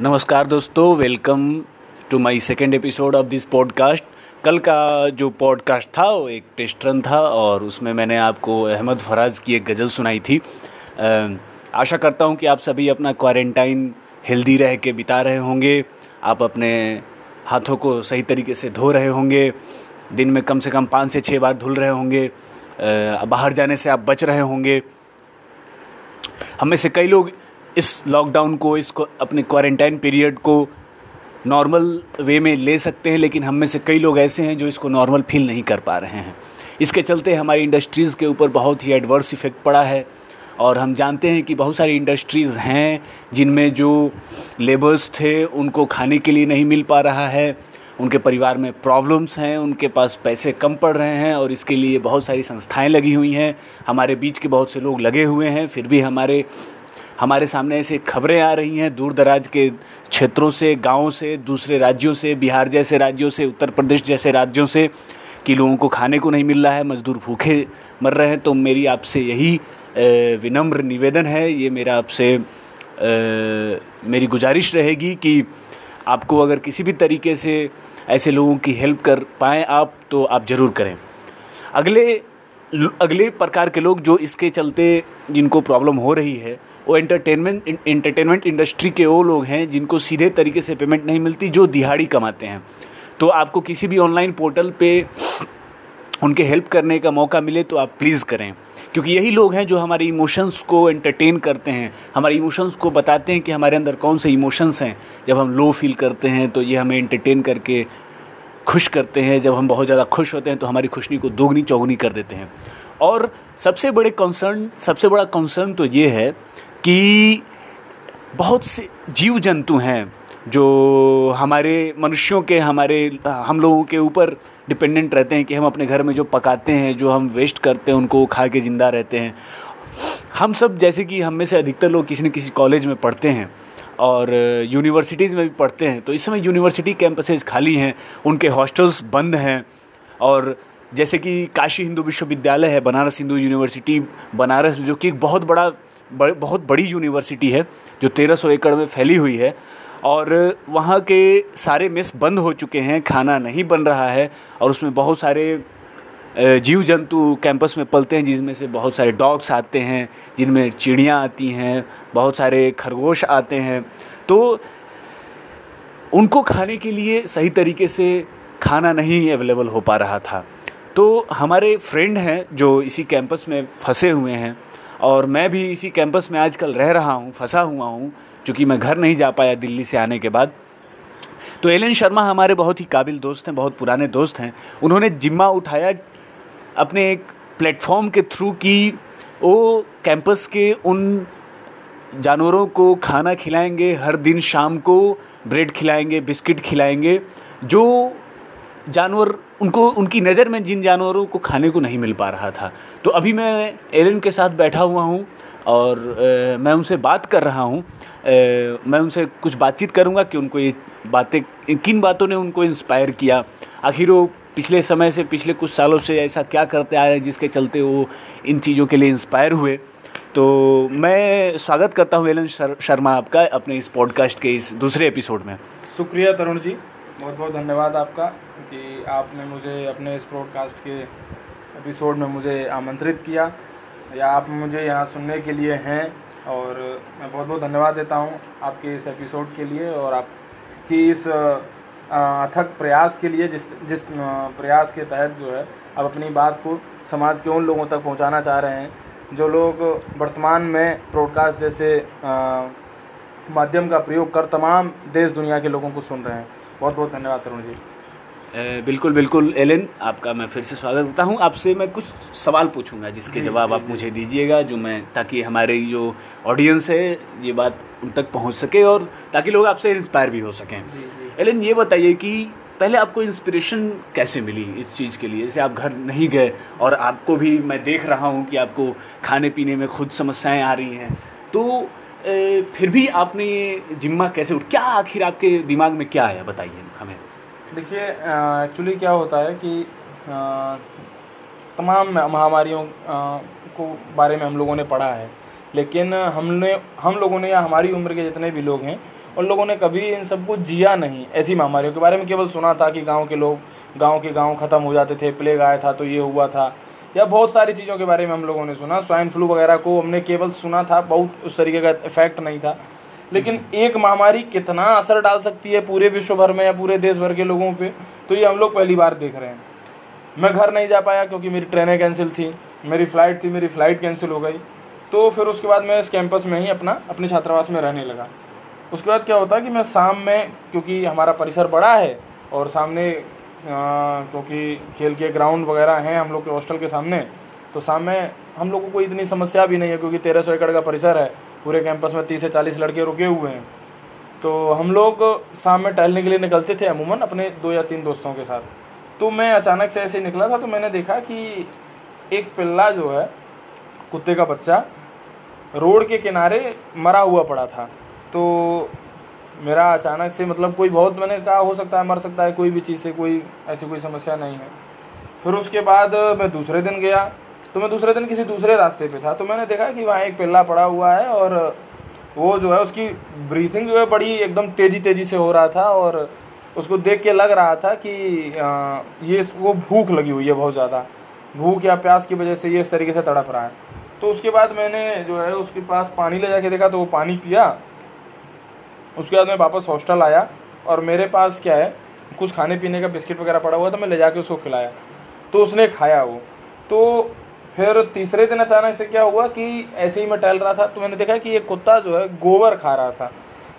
नमस्कार दोस्तों welcome to my second episode of this podcast कल का जो पॉडकास्ट था, वो एक टेस्ट रन था और उसमें मैंने आपको अहमद फराज की एक गज़ल सुनाई थी। आशा करता हूँ कि आप सभी अपना क्वारंटाइन हेल्दी रह के बिता रहे होंगे। आप अपने हाथों को सही तरीके से धो रहे होंगे। दिन में कम से कम पाँच से छः बार धुल रहे होंगे। बाहर जाने से आप बच रहे होंगे। हम से कई लोग इस लॉकडाउन को, इसको, अपने क्वारंटाइन पीरियड को नॉर्मल वे में ले सकते हैं, लेकिन हम में से कई लोग ऐसे हैं जो इसको नॉर्मल फील नहीं कर पा रहे हैं। इसके चलते हमारी इंडस्ट्रीज़ के ऊपर बहुत ही एडवर्स इफ़ेक्ट पड़ा है, और हम जानते हैं कि बहुत सारी इंडस्ट्रीज़ हैं जिनमें जो लेबर्स थे, उनको खाने के लिए नहीं मिल पा रहा है, उनके परिवार में प्रॉब्लम्स हैं, उनके पास पैसे कम पड़ रहे हैं, और इसके लिए बहुत सारी संस्थाएँ लगी हुई हैं। हमारे बीच के बहुत से लोग लगे हुए हैं, फिर भी हमारे हमारे सामने ऐसे खबरें आ रही हैं दूर दराज के क्षेत्रों से, गाँव से, दूसरे राज्यों से, बिहार जैसे राज्यों से, उत्तर प्रदेश जैसे राज्यों से कि लोगों को खाने को नहीं मिल रहा है, मज़दूर भूखे मर रहे हैं। तो मेरी आपसे यही विनम्र निवेदन है। ये मेरा आपसे मेरी गुजारिश रहेगी कि आपको अगर किसी भी तरीके से ऐसे लोगों की हेल्प कर पाएँ आप तो आप ज़रूर करें। अगले अगले प्रकार के लोग जो इसके चलते जिनको प्रॉब्लम हो रही है वो एंटरटेनमेंट एंटरटेनमेंट इंडस्ट्री के वो लोग हैं जिनको सीधे तरीके से पेमेंट नहीं मिलती, जो दिहाड़ी कमाते हैं। तो आपको किसी भी ऑनलाइन पोर्टल पे उनके हेल्प करने का मौका मिले तो आप प्लीज़ करें। क्योंकि यही लोग हैं जो हमारे इमोशंस को एंटरटेन करते हैं। हमारे इमोशंस को बताते हैं कि हमारे अंदर कौन से इमोशंस हैं। जब हम लो फील करते हैं तो ये हमें एंटरटेन करके खुश करते हैं। जब हम बहुत ज़्यादा खुश होते हैं तो हमारी खुशनी को दोगुनी चौगुनी कर देते हैं। और सबसे बड़े कंसर्न सबसे बड़ा कंसर्न तो ये है कि बहुत से जीव जंतु हैं जो हमारे मनुष्यों के, हमारे, हम लोगों के ऊपर डिपेंडेंट रहते हैं कि हम अपने घर में जो पकाते हैं, जो हम वेस्ट करते हैं, उनको खा के ज़िंदा रहते हैं। हम सब, जैसे कि हम में से अधिकतर लोग किसी न किसी कॉलेज में पढ़ते हैं और यूनिवर्सिटीज़ में भी पढ़ते हैं तो इस समय यूनिवर्सिटी कैंपसेज खाली हैं, उनके हॉस्टल्स बंद हैं और जैसे कि काशी हिंदू विश्वविद्यालय है, बनारस हिंदू यूनिवर्सिटी बनारस, जो कि एक बहुत बड़ा बड़, बहुत बड़ी यूनिवर्सिटी है जो 1300 एकड़ में फैली हुई है और वहाँ के सारे मेस बंद हो चुके हैं खाना नहीं बन रहा है और उसमें बहुत सारे जीव जंतु कैंपस में पलते हैं जिसमें से बहुत सारे डॉग्स आते हैं जिनमें चिड़ियाँ आती हैं बहुत सारे खरगोश आते हैं। तो उनको खाने के लिए सही तरीके से खाना नहीं अवेलेबल हो पा रहा था। तो हमारे फ्रेंड हैं जो इसी कैंपस में फंसे हुए हैं और मैं भी इसी कैंपस में आजकल रह रहा हूँ, फंसा हुआ हूँ, चूँकि मैं घर नहीं जा पाया दिल्ली से आने के बाद। तो एलन शर्मा हमारे बहुत ही काबिल दोस्त हैं, बहुत पुराने दोस्त हैं। उन्होंने जिम्मा उठाया अपने एक प्लेटफॉर्म के थ्रू कि वो कैंपस के उन जानवरों को खाना खिलाएँगे, हर दिन शाम को ब्रेड खिलाएँगे, बिस्किट खिलाएँगे, जो जानवर उनको उनकी नज़र में जिन जानवरों को खाने को नहीं मिल पा रहा था। तो अभी मैं एलन के साथ बैठा हुआ हूँ और अ, मैं उनसे बात कर रहा हूँ। मैं उनसे कुछ बातचीत करूँगा कि उनको ये बातें किन बातों ने उनको इंस्पायर किया। आखिर वो पिछले समय से पिछले कुछ सालों से ऐसा क्या करते आ रहे हैं जिसके चलते वो इन चीज़ों के लिए इंस्पायर हुए। तो मैं स्वागत करता हूँ एलन शर- शर्मा आपका अपने इस पॉडकास्ट के इस दूसरे एपिसोड में। शुक्रिया तरुण जी। बहुत बहुत धन्यवाद आपका कि आपने मुझे अपने इस ब्रॉडकास्ट के एपिसोड में मुझे आमंत्रित किया। या आप मुझे यहाँ सुनने के लिए हैं और मैं बहुत बहुत धन्यवाद देता हूँ आपके इस एपिसोड के लिए और आपकी इस अथक प्रयास के लिए जिस जिस प्रयास के तहत जो है आप अपनी बात को समाज के उन लोगों तक पहुँचाना चाह रहे हैं जो लोग वर्तमान में ब्रॉडकास्ट जैसे माध्यम का प्रयोग कर तमाम देश दुनिया के लोगों को सुन रहे हैं। बहुत बहुत धन्यवाद तरुण जी। बिल्कुल बिल्कुल एलन आपका मैं फिर से स्वागत करता हूँ। आपसे मैं कुछ सवाल पूछूँगा जिसके जवाब आप मुझे दीजिएगा जो मैं ताकि हमारे जो ऑडियंस है ये बात उन तक पहुँच सके और ताकि लोग आपसे इंस्पायर भी हो सकें। एलन ये बताइए कि पहले आपको इंस्पिरेशन कैसे मिली इस चीज़ के लिए? जैसे आप घर नहीं गए और आपको भी मैं देख रहा हूँ कि आपको खाने पीने में खुद समस्याएँ आ रही हैं तो फिर भी आपने जिम्मा कैसे उठ, क्या आखिर आपके दिमाग में क्या आया, बताइए हमें। देखिए एक्चुअली क्या होता है कि तमाम महामारियों को बारे में हम लोगों ने पढ़ा है। लेकिन हमने, हम लोगों ने या हमारी उम्र के जितने भी लोग हैं, उन लोगों ने कभी इन सब कुछ जिया नहीं, ऐसी महामारियों के बारे में केवल सुना था कि गाँव के लोग, गाँव के गाँव ख़त्म हो जाते थे, प्लेग आया था तो ये हुआ था। या बहुत सारी चीज़ों के बारे में हम लोगों ने सुना। स्वाइन फ्लू वगैरह को हमने केवल सुना था बहुत उस तरीके का इफ़ेक्ट नहीं था। लेकिन एक महामारी कितना असर डाल सकती है पूरे विश्व भर में या पूरे देश भर के लोगों पे तो ये हम लोग पहली बार देख रहे हैं। मैं घर नहीं जा पाया क्योंकि मेरी ट्रेनें कैंसिल थी मेरी फ़्लाइट थी मेरी फ़्लाइट कैंसिल हो गई। तो फिर उसके बाद मैं इस कैंपस में ही अपना अपने छात्रावास में रहने लगा। उसके बाद क्या होता कि मैं शाम में क्योंकि हमारा परिसर बड़ा है और सामने क्योंकि खेल के ग्राउंड वगैरह हैं हम लोग के हॉस्टल के सामने तो में हम लोगों को इतनी समस्या भी नहीं है, क्योंकि तेरह सौ एकड़ का परिसर है, पूरे कैंपस में तीस से चालीस लड़के रुके हुए हैं। तो हम लोग शाम में टहलने के लिए निकलते थे अमूमन, अपने दो या तीन दोस्तों के साथ। तो मैं अचानक से ऐसे निकला था तो मैंने देखा कि एक पिल्ला जो है, कुत्ते का बच्चा, रोड के किनारे मरा हुआ पड़ा था। तो मेरा अचानक से मतलब कोई बहुत मैंने कहा, हो सकता है मर सकता है, कोई भी चीज़ से कोई, ऐसी कोई समस्या नहीं है। फिर उसके बाद मैं दूसरे दिन गया तो मैं दूसरे दिन किसी दूसरे रास्ते पे था तो मैंने देखा कि वहाँ एक पिल्ला पड़ा हुआ है और वो जो है उसकी ब्रीथिंग जो है बड़ी एकदम तेज़ी तेज़ी से हो रहा था और उसको देख के लग रहा था कि ये वो भूख लगी हुई है बहुत ज़्यादा। भूख या प्यास की वजह से ये इस तरीके से तड़प रहा है। तो उसके बाद मैंने जो है उसके पास पानी ले जाके देखा तो वो पानी पिया उसके बाद मैं वापस हॉस्टल आया और मेरे पास क्या है कुछ खाने पीने का बिस्किट वगैरह पड़ा हुआ था मैं ले जाके उसको खिलाया तो उसने खाया वो तो फिर तीसरे दिन अचानक से क्या हुआ कि ऐसे ही मैं टहल रहा था तो मैंने देखा कि ये कुत्ता जो है गोबर खा रहा था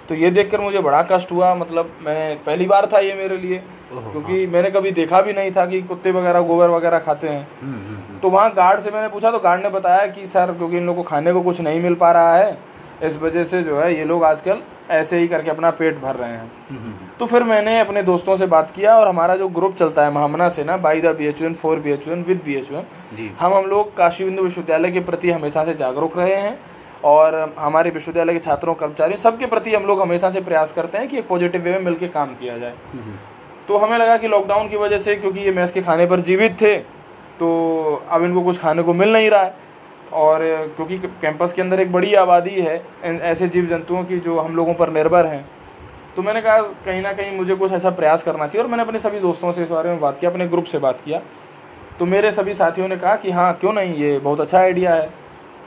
तो ये देखकर मुझे बड़ा कष्ट हुआ मतलब मैं पहली बार था ये मेरे लिए क्योंकि हाँ। मैंने कभी देखा भी नहीं था कि कुत्ते वगैरह गोबर वगैरह खाते हैं हम्म, हम्म, हम्म। तो वहाँ गार्ड से मैंने पूछा तो गार्ड ने बताया कि सर क्योंकि इन लोग को खाने को कुछ नहीं मिल पा रहा है इस वजह से जो है ये लोग आजकल ऐसे ही करके अपना पेट भर रहे हैं। तो फिर मैंने अपने दोस्तों से बात किया और हमारा जो ग्रुप चलता है महामना से ना by the B H N for B H N with B H N हम हम लोग काशी बिंदु विश्वविद्यालय के प्रति हमेशा से जागरूक रहे हैं और हमारे विश्वविद्यालय के छात्रों कर्मचारियों सबके प्रति हम लोग हमेशा से प्रयास करते हैं कि एक पॉजिटिव वे में मिलकर काम किया जाए। तो हमें लगा कि लॉकडाउन की वजह से क्योंकि ये मैस के खाने पर जीवित थे तो अब इनको कुछ खाने को मिल नहीं रहा है। और क्योंकि कैंपस के अंदर एक बड़ी आबादी है ऐसे जीव जंतुओं की जो हम लोगों पर निर्भर हैं। तो मैंने कहा, कहीं ना कहीं मुझे कुछ ऐसा प्रयास करना चाहिए और मैंने अपने सभी दोस्तों से इस बारे में बात किया, अपने ग्रुप से बात किया। तो मेरे सभी साथियों ने कहा कि हाँ क्यों नहीं? ये बहुत अच्छा आइडिया है।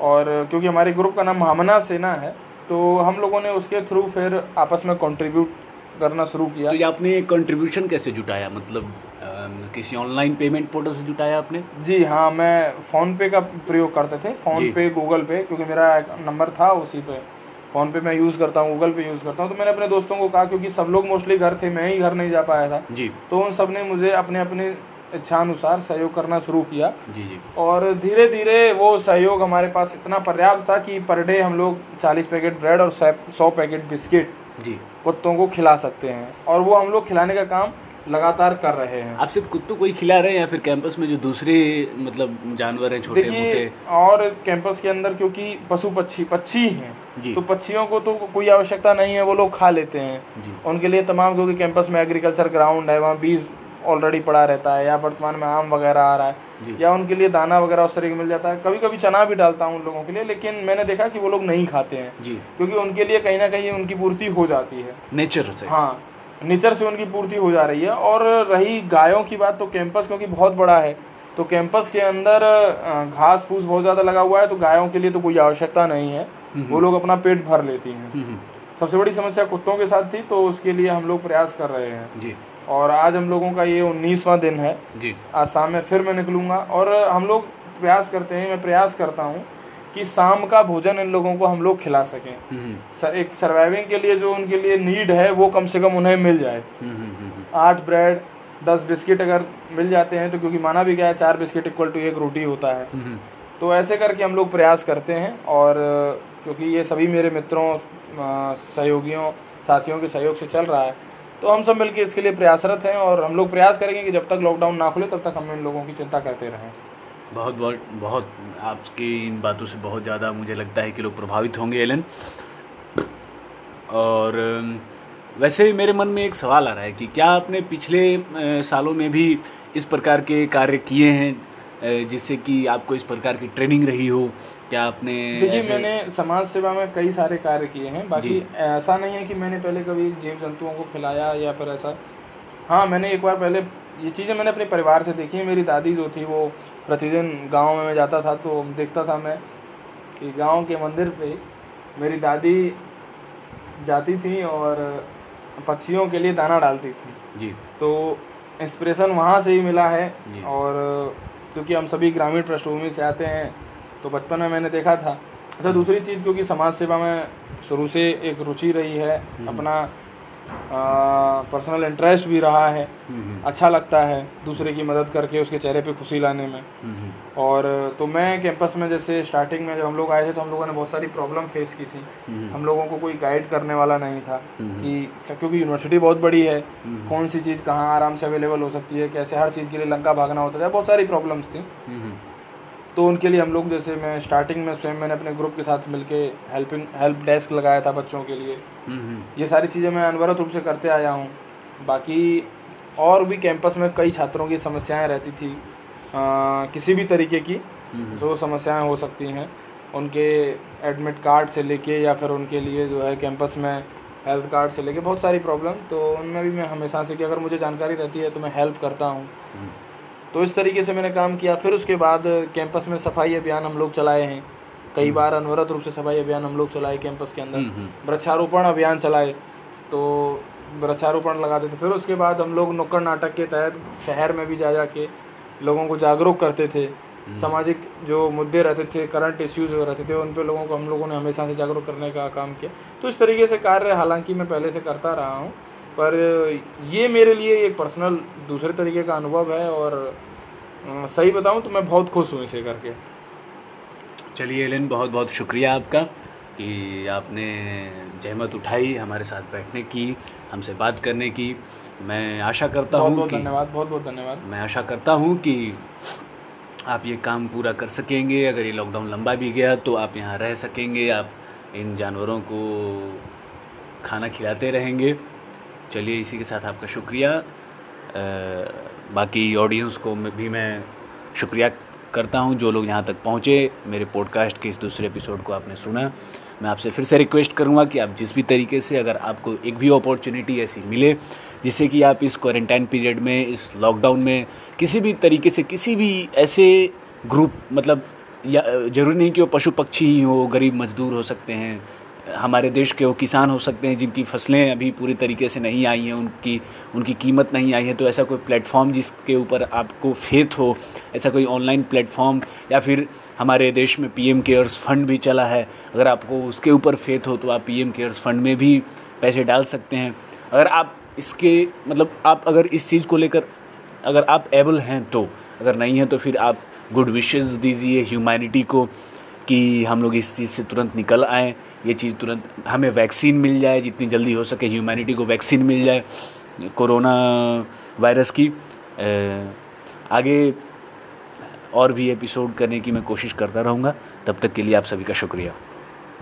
और, क्योंकि हमारे ग्रुप का नाम महामना सेना है तो हम लोगों ने उसके थ्रू फिर आपस में कंट्रीब्यूट करना शुरू किया। तो ये आपने कंट्रीब्यूशन कैसे जुटाया? मतलब किसी ऑनलाइन पेमेंट पोर्टल से जुटाया आपने? जी हाँ मैं फ़ोन पे का प्रयोग करते थे। फ़ोन पे गूगल पे क्योंकि मेरा नंबर था उसी पे। फ़ोन पे मैं यूज़ करता हूँ गूगल पे यूज़ करता हूँ। तो मैंने अपने दोस्तों को कहा क्योंकि सब लोग मोस्टली घर थे मैं ही घर नहीं जा पाया था। जी। तो उन सबने मुझे अपने अपने इच्छा अनुसार सहयोग करना शुरू किया। जी जी। और धीरे धीरे वो सहयोग हमारे पास इतना पर्याप्त था कि पर डे हम लोग चालीस पैकेट ब्रेड और सौ पैकेट बिस्किट जी। कुत्तों को खिला सकते हैं। और वो हम लोग खिलाने का काम लगातार कर रहे हैं। आप सिर्फ़ कुत्तों को ही खिला रहे हैं या फिर कैंपस में जो दूसरे मतलब जानवर हैं छोटे मोटे? और कैंपस के अंदर क्योंकि पशु पक्षी पक्षी हैं तो पक्षियों को तो कोई आवश्यकता नहीं है वो लोग खा लेते हैं। उनके लिए तमाम क्योंकि कैंपस में एग्रीकल्चर ग्राउंड है वहाँ बीज ऑलरेडी पड़ा रहता है या वर्तमान में आम वगैरह आ रहा है या उनके लिए दाना वगैरह उस तरीके मिल जाता है। कभी कभी चना भी डालता हूँ उन लोगों के लिए लेकिन मैंने देखा कि वो लोग नहीं खाते हैं। जी। क्योंकि उनके लिए कहीं ना कहीं उनकी पूर्ति हो जाती है। नेचर से। हाँ नेचर से उनकी पूर्ति हो जा रही है। और रही गायों की बात तो कैंपस क्योंकि बहुत बड़ा है तो कैंपस के अंदर घास फूस बहुत ज़्यादा लगा हुआ है तो गायों के लिए तो कोई आवश्यकता नहीं है। वो लोग अपना पेट भर लेती हैं। सबसे बड़ी समस्या कुत्तों के साथ थी तो उसके लिए हम लोग प्रयास कर रहे हैं। जी। और आज हम लोगों का ये उन्नीसवां दिन है। जी। आज शाम में फिर मैं निकलूँगा। और हम लोग प्रयास करते हैं मैं प्रयास करता हूँ कि शाम का भोजन इन लोगों को हम लोग खिला सकें। हम्म। सर एक सर्वाइविंग के लिए जो उनके लिए नीड है वो कम से कम उन्हें मिल जाए। हम्म, हम्म, आठ ब्रेड दस बिस्किट अगर मिल जाते हैं तो क्योंकि माना भी गया है चार बिस्किट इक्वल टू एक रोटी होता है। तो ऐसे करके हम लोग प्रयास करते हैं और क्योंकि ये सभी मेरे मित्रों सहयोगियों साथियों के सहयोग से चल रहा है। तो हम सब मिलकर इसके लिए प्रयासरत हैं और हम लोग प्रयास करेंगे कि जब तक लॉकडाउन ना खुले तब तक हम इन लोगों की चिंता करते रहें। बहुत बहुत बहुत आपकी इन बातों से बहुत ज़्यादा मुझे लगता है कि लोग प्रभावित होंगे एलन। और वैसे मेरे मन में एक सवाल आ रहा है कि क्या आपने पिछले सालों में भी इस प्रकार के कार्य किए हैं जिससे कि आपको इस प्रकार की ट्रेनिंग रही हो? क्या आपने देखिए मैंने समाज सेवा में कई सारे कार्य किए हैं। बाकी ऐसा नहीं है कि मैंने पहले कभी जीव जंतुओं को खिलाया या फिर ऐसा। हाँ मैंने एक बार पहले ये चीज़ें मैंने अपने परिवार से देखी हैं। मेरी दादी जो थी वो प्रतिदिन गाँव में मैं जाता था तो देखता था मैं कि गाँव के मंदिर पे मेरी दादी जाती थी और पक्षियों के लिए दाना डालती थी। जी। तो इंस्पिरेशन वहाँ से ही मिला है और क्योंकि हम सभी ग्रामीण पृष्ठभूमि से आते हैं तो बचपन में मैंने देखा था। अच्छा दूसरी चीज़ क्योंकि समाज सेवा में शुरू से एक रुचि रही है अपना पर्सनल इंटरेस्ट भी रहा है हम्म, अच्छा लगता है दूसरे की मदद करके उसके चेहरे पे खुशी लाने में। हम्म, हम्म, और तो मैं कैंपस में जैसे स्टार्टिंग में जब हम लोग आए थे तो हम लोगों ने बहुत सारी प्रॉब्लम फेस की थी। हम्म, हम लोगों को कोई गाइड करने वाला नहीं था हम्म। कि क्योंकि यूनिवर्सिटी बहुत बड़ी है। हम्म। कौन सी चीज़ कहाँ आराम से अवेलेबल हो सकती है कैसे हर चीज़ के लिए लंका भागना होता था बहुत सारी प्रॉब्लम्स थी। हम्म, तो उनके लिए हम लोग जैसे मैं स्टार्टिंग में स्वयं मैंने अपने ग्रुप के साथ मिलके हेल्पिंग हेल्प डेस्क लगाया था बच्चों के लिए। हम्म, हम्म, ये सारी चीज़ें मैं अनवरत रूप से करते आया हूँ। बाकी और भी कैंपस में कई छात्रों की समस्याएँ रहती थी आ, किसी भी तरीके की हम्म, जो समस्याएँ हो सकती हैं। उनके एडमिट कार्ड से लेके या फिर उनके लिए जो है कैंपस में हेल्थ कार्ड से लेके बहुत सारी प्रॉब्लम तो उनमें भी मैं हमेशा से कि अगर मुझे जानकारी रहती है तो मैं हेल्प करता हूँ। तो इस तरीके से मैंने काम किया। फिर उसके बाद कैंपस में सफ़ाई अभियान हम लोग चलाए हैं। कई बार अनवरत रूप से सफ़ाई अभियान हम लोग चलाए कैंपस के अंदर। हम्म, हम्म, वृक्षारोपण अभियान चलाए। तो वृक्षारोपण लगाते थे फिर उसके बाद हम लोग नुक्कड़ नाटक के तहत शहर में भी जा जा के लोगों को जागरूक करते थे। सामाजिक जो मुद्दे रहते थे करंट इश्यूज़ रहते थे उन पे लोगों को हम लोगों ने हमेशा से जागरूक करने का काम किया। तो इस तरीके से कार्य हालाँकि मैं पहले से करता रहा हूँ। पर ये मेरे लिए एक पर्सनल दूसरे तरीके का अनुभव है और सही बताऊँ तो मैं बहुत खुश हूँ इसे करके। चलिए एलन बहुत बहुत शुक्रिया आपका कि आपने जहमत उठाई हमारे साथ बैठने की हमसे बात करने की। मैं आशा करता हूँ बहुत धन्यवाद बहुत बहुत धन्यवाद। मैं आशा करता हूँ कि आप ये काम पूरा कर सकेंगे। अगर ये लॉकडाउन लंबा भी गया तो आप यहाँ रह सकेंगे। आप इन जानवरों को खाना खिलाते रहेंगे। चलिए इसी के साथ आपका शुक्रिया। अ, बाकी ऑडियंस को भी मैं शुक्रिया करता हूँ जो लोग यहाँ तक पहुँचे मेरे पॉडकास्ट के इस दूसरे एपिसोड को आपने सुना। मैं आपसे फिर से रिक्वेस्ट करूँगा कि आप जिस भी तरीके से अगर आपको एक भी अपॉर्चुनिटी ऐसी मिले जिससे कि आप इस क्वारंटाइन पीरियड में इस लॉकडाउन में किसी भी तरीके से किसी भी ऐसे ग्रुप मतलब या ज़रूरी नहीं कि वो पशु पक्षी ही हो गरीब मजदूर हो सकते हैं हमारे देश के वो किसान हो सकते हैं, जिनकी फ़सलें अभी पूरी तरीके से नहीं आई हैं, उनकी उनकी कीमत नहीं आई है तो ऐसा कोई प्लेटफॉर्म जिसके ऊपर आपको फेथ हो, ऐसा कोई ऑनलाइन प्लेटफॉर्म, या फिर हमारे देश में पीएम केयर्स फंड भी चला है, अगर आपको उसके ऊपर फेथ हो तो आप पीएम केयर्स फंड में भी पैसे डाल सकते हैं। अगर आप इसके मतलब आप अगर इस चीज़ को लेकर, अगर आप एबल हैं तो अगर नहीं है तो फिर आप गुड विशेज़ दीजिए ह्यूमैनिटी को, कि हम लोग इस चीज़ से तुरंत निकल आएँ। ये चीज़ तुरंत हमें वैक्सीन मिल जाए, जितनी जल्दी हो सके ह्यूमैनिटी को वैक्सीन मिल जाए, कोरोना वायरस की। आगे और भी एपिसोड करने की मैं कोशिश करता रहूँगा। तब तक के लिए आप सभी का शुक्रिया।